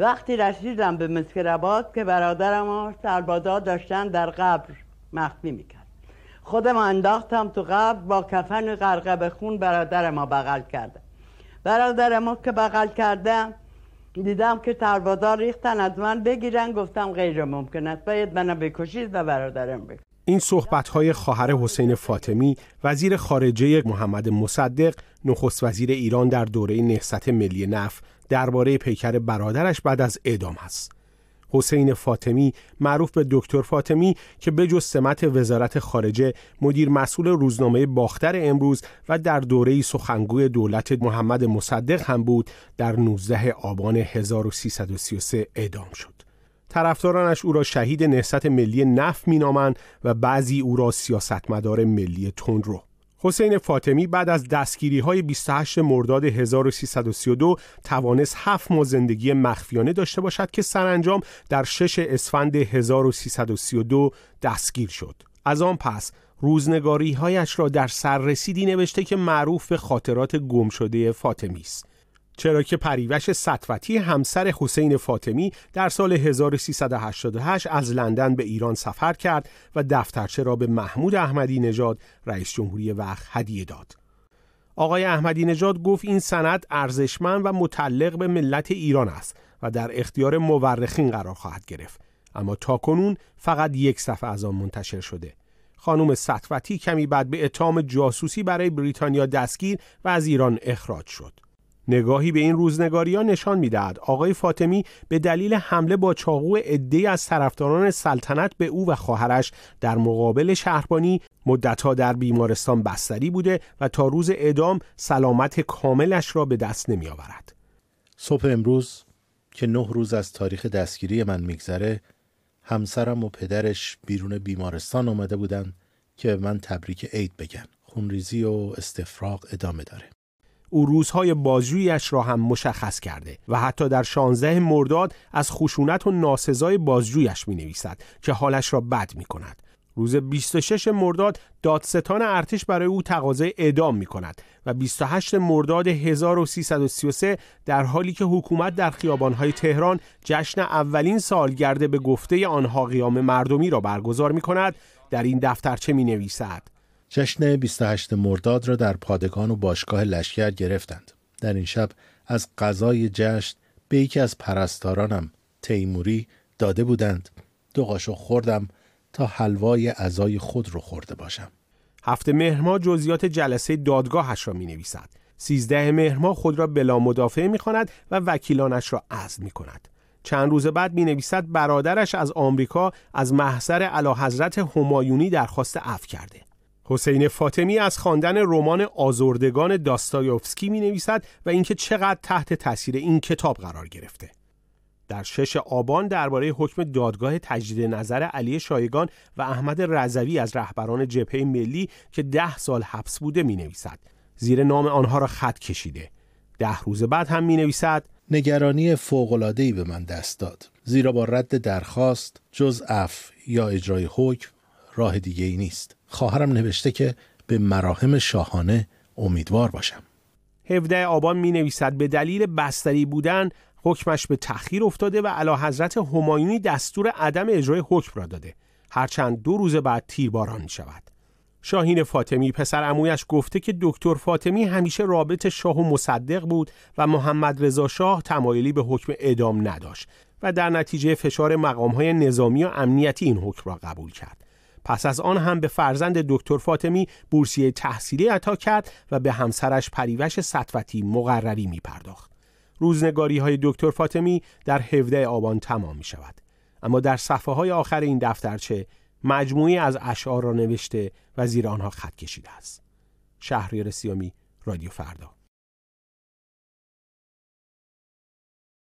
وقتی رسیدم به مسکرآباد که برادرم و سربازا داشتن در قبر مخفی می‌کرد. خودم انداختم تو قبر با کفن غرقه خون برادر ما بغل کردم. برادر ما که بغل کردم دیدم که سربازا ریختن از من بگیرن گفتم غیر ممکن است. باید منو بکشید و برادرم بکشید. این صحبت‌های خواهر حسین فاطمی وزیر خارجه محمد مصدق نخست وزیر ایران در دوره نهضت ملی نف درباره پیکر برادرش بعد از اعدام است. حسین فاطمی معروف به دکتر فاطمی که به جز سمت وزارت خارجه مدیر مسئول روزنامه باختر امروز و در دوره سخنگوی دولت محمد مصدق هم بود در 19 آبان 1333 اعدام شد. طرفدارانش او را شهید نهضت ملی نف مینامند و بعضی او را سیاستمدار ملی تندرو حسین فاطمی بعد از دستگیری های 28 مرداد 1332 توانست هفت ماه زندگی مخفیانه داشته باشد که سرانجام در 6 اسفند 1332 دستگیر شد. از آن پس روزنگاری هایش را در سررسیدی نوشته که معروف به خاطرات گم شده فاطمی است. چرا که پریوش سطوتی همسر حسین فاطمی در سال 1388 از لندن به ایران سفر کرد و دفترچه را به محمود احمدی نژاد رئیس جمهوری وقت هدیه داد. آقای احمدی نژاد گفت این سند ارزشمند و متعلق به ملت ایران است و در اختیار مورخین قرار خواهد گرفت. اما تاکنون فقط یک صفحه از آن منتشر شده. خانم سطوتی کمی بعد به اتهام جاسوسی برای بریتانیا دستگیر و از ایران اخراج شد. نگاهی به این روزنگاری ها نشان می‌دهد. آقای فاطمی به دلیل حمله با چاقو عدهای از طرفداران سلطنت به او و خواهرش در مقابل شهربانی مدتها در بیمارستان بستری بوده و تا روز اعدام سلامت کاملش را به دست نمی آورد. صبح امروز که نه روز از تاریخ دستگیری من میگذره همسرم و پدرش بیرون بیمارستان آمده بودند که من تبریک عید بگن خونریزی و استفراغ ادامه داره. او روزهای بازجوییش را هم مشخص کرده و حتی در 16 مرداد از خشونت و ناسزای بازجویش می نویسد که حالش را بد می کند. روز 26 مرداد دادستان ارتش برای او تقاضای اعدام می کند و 28 مرداد 1333 در حالی که حکومت در خیابانهای تهران جشن اولین سالگرد به گفته آنها قیام مردمی را برگزار می کند در این دفترچه می نویسد جشن 28 مرداد را در پادگان و باشگاه لشکر گرفتند. در این شب از غذای جشن به یکی از پرستارانم تیموری داده بودند. دو قاشق خوردم تا حلوای عزای خود رو خورده باشم. هفته مهرما جزیات جلسه دادگاهش را می نویسد. سیزده مهرما خود را بلا مدافع می کند و وکیلانش را عزل می کند. چند روز بعد می نویسد برادرش از آمریکا از محضر علا حضرت همایونی درخواست عفو کرده. حسین فاطمی از خواندن رمان آزردگان داستایوفسکی می نویسد و اینکه چقدر تحت تاثیر این کتاب قرار گرفته. در شش آبان درباره حکم دادگاه تجدید نظر علی شایگان و احمد رضوی از رهبران جبهه ملی که ده سال حبس بوده می نویسد. زیر نام آنها را خط کشیده. ده روز بعد هم می نویسد نگرانی فوقلادهی به من دست داد. زیرا با رد درخواست جز اف یا اجرای حکم راه دیگه ای نیست. خواهرم نوشته که به مراهم شاهانه امیدوار باشم. 17 آبان می نویسد به دلیل بستری بودن حکمش به تأخیر افتاده و علا حضرت همایونی دستور عدم اجرای حکم را داده. هرچند دو روز بعد تیرباران می شود شاهین فاطمی پسر امویش گفته که دکتر فاطمی همیشه رابط شاه و مصدق بود و محمد رضا شاه تمایلی به حکم اعدام نداشت و در نتیجه فشار مقامهای نظامی و امنیتی این حکم را قبول کرد. پس از آن هم به فرزند دکتر فاطمی بورسیه تحصیلی عطا کرد و به همسرش پریوش سطوتی مقرری می پرداخت. روزنگاری های دکتر فاطمی در 17 آبان تمام می شود. اما در صفحه های آخر این دفترچه مجموعی از اشعار را نوشته و زیر آنها خط کشیده است. شهریار سیامی رادیو فردا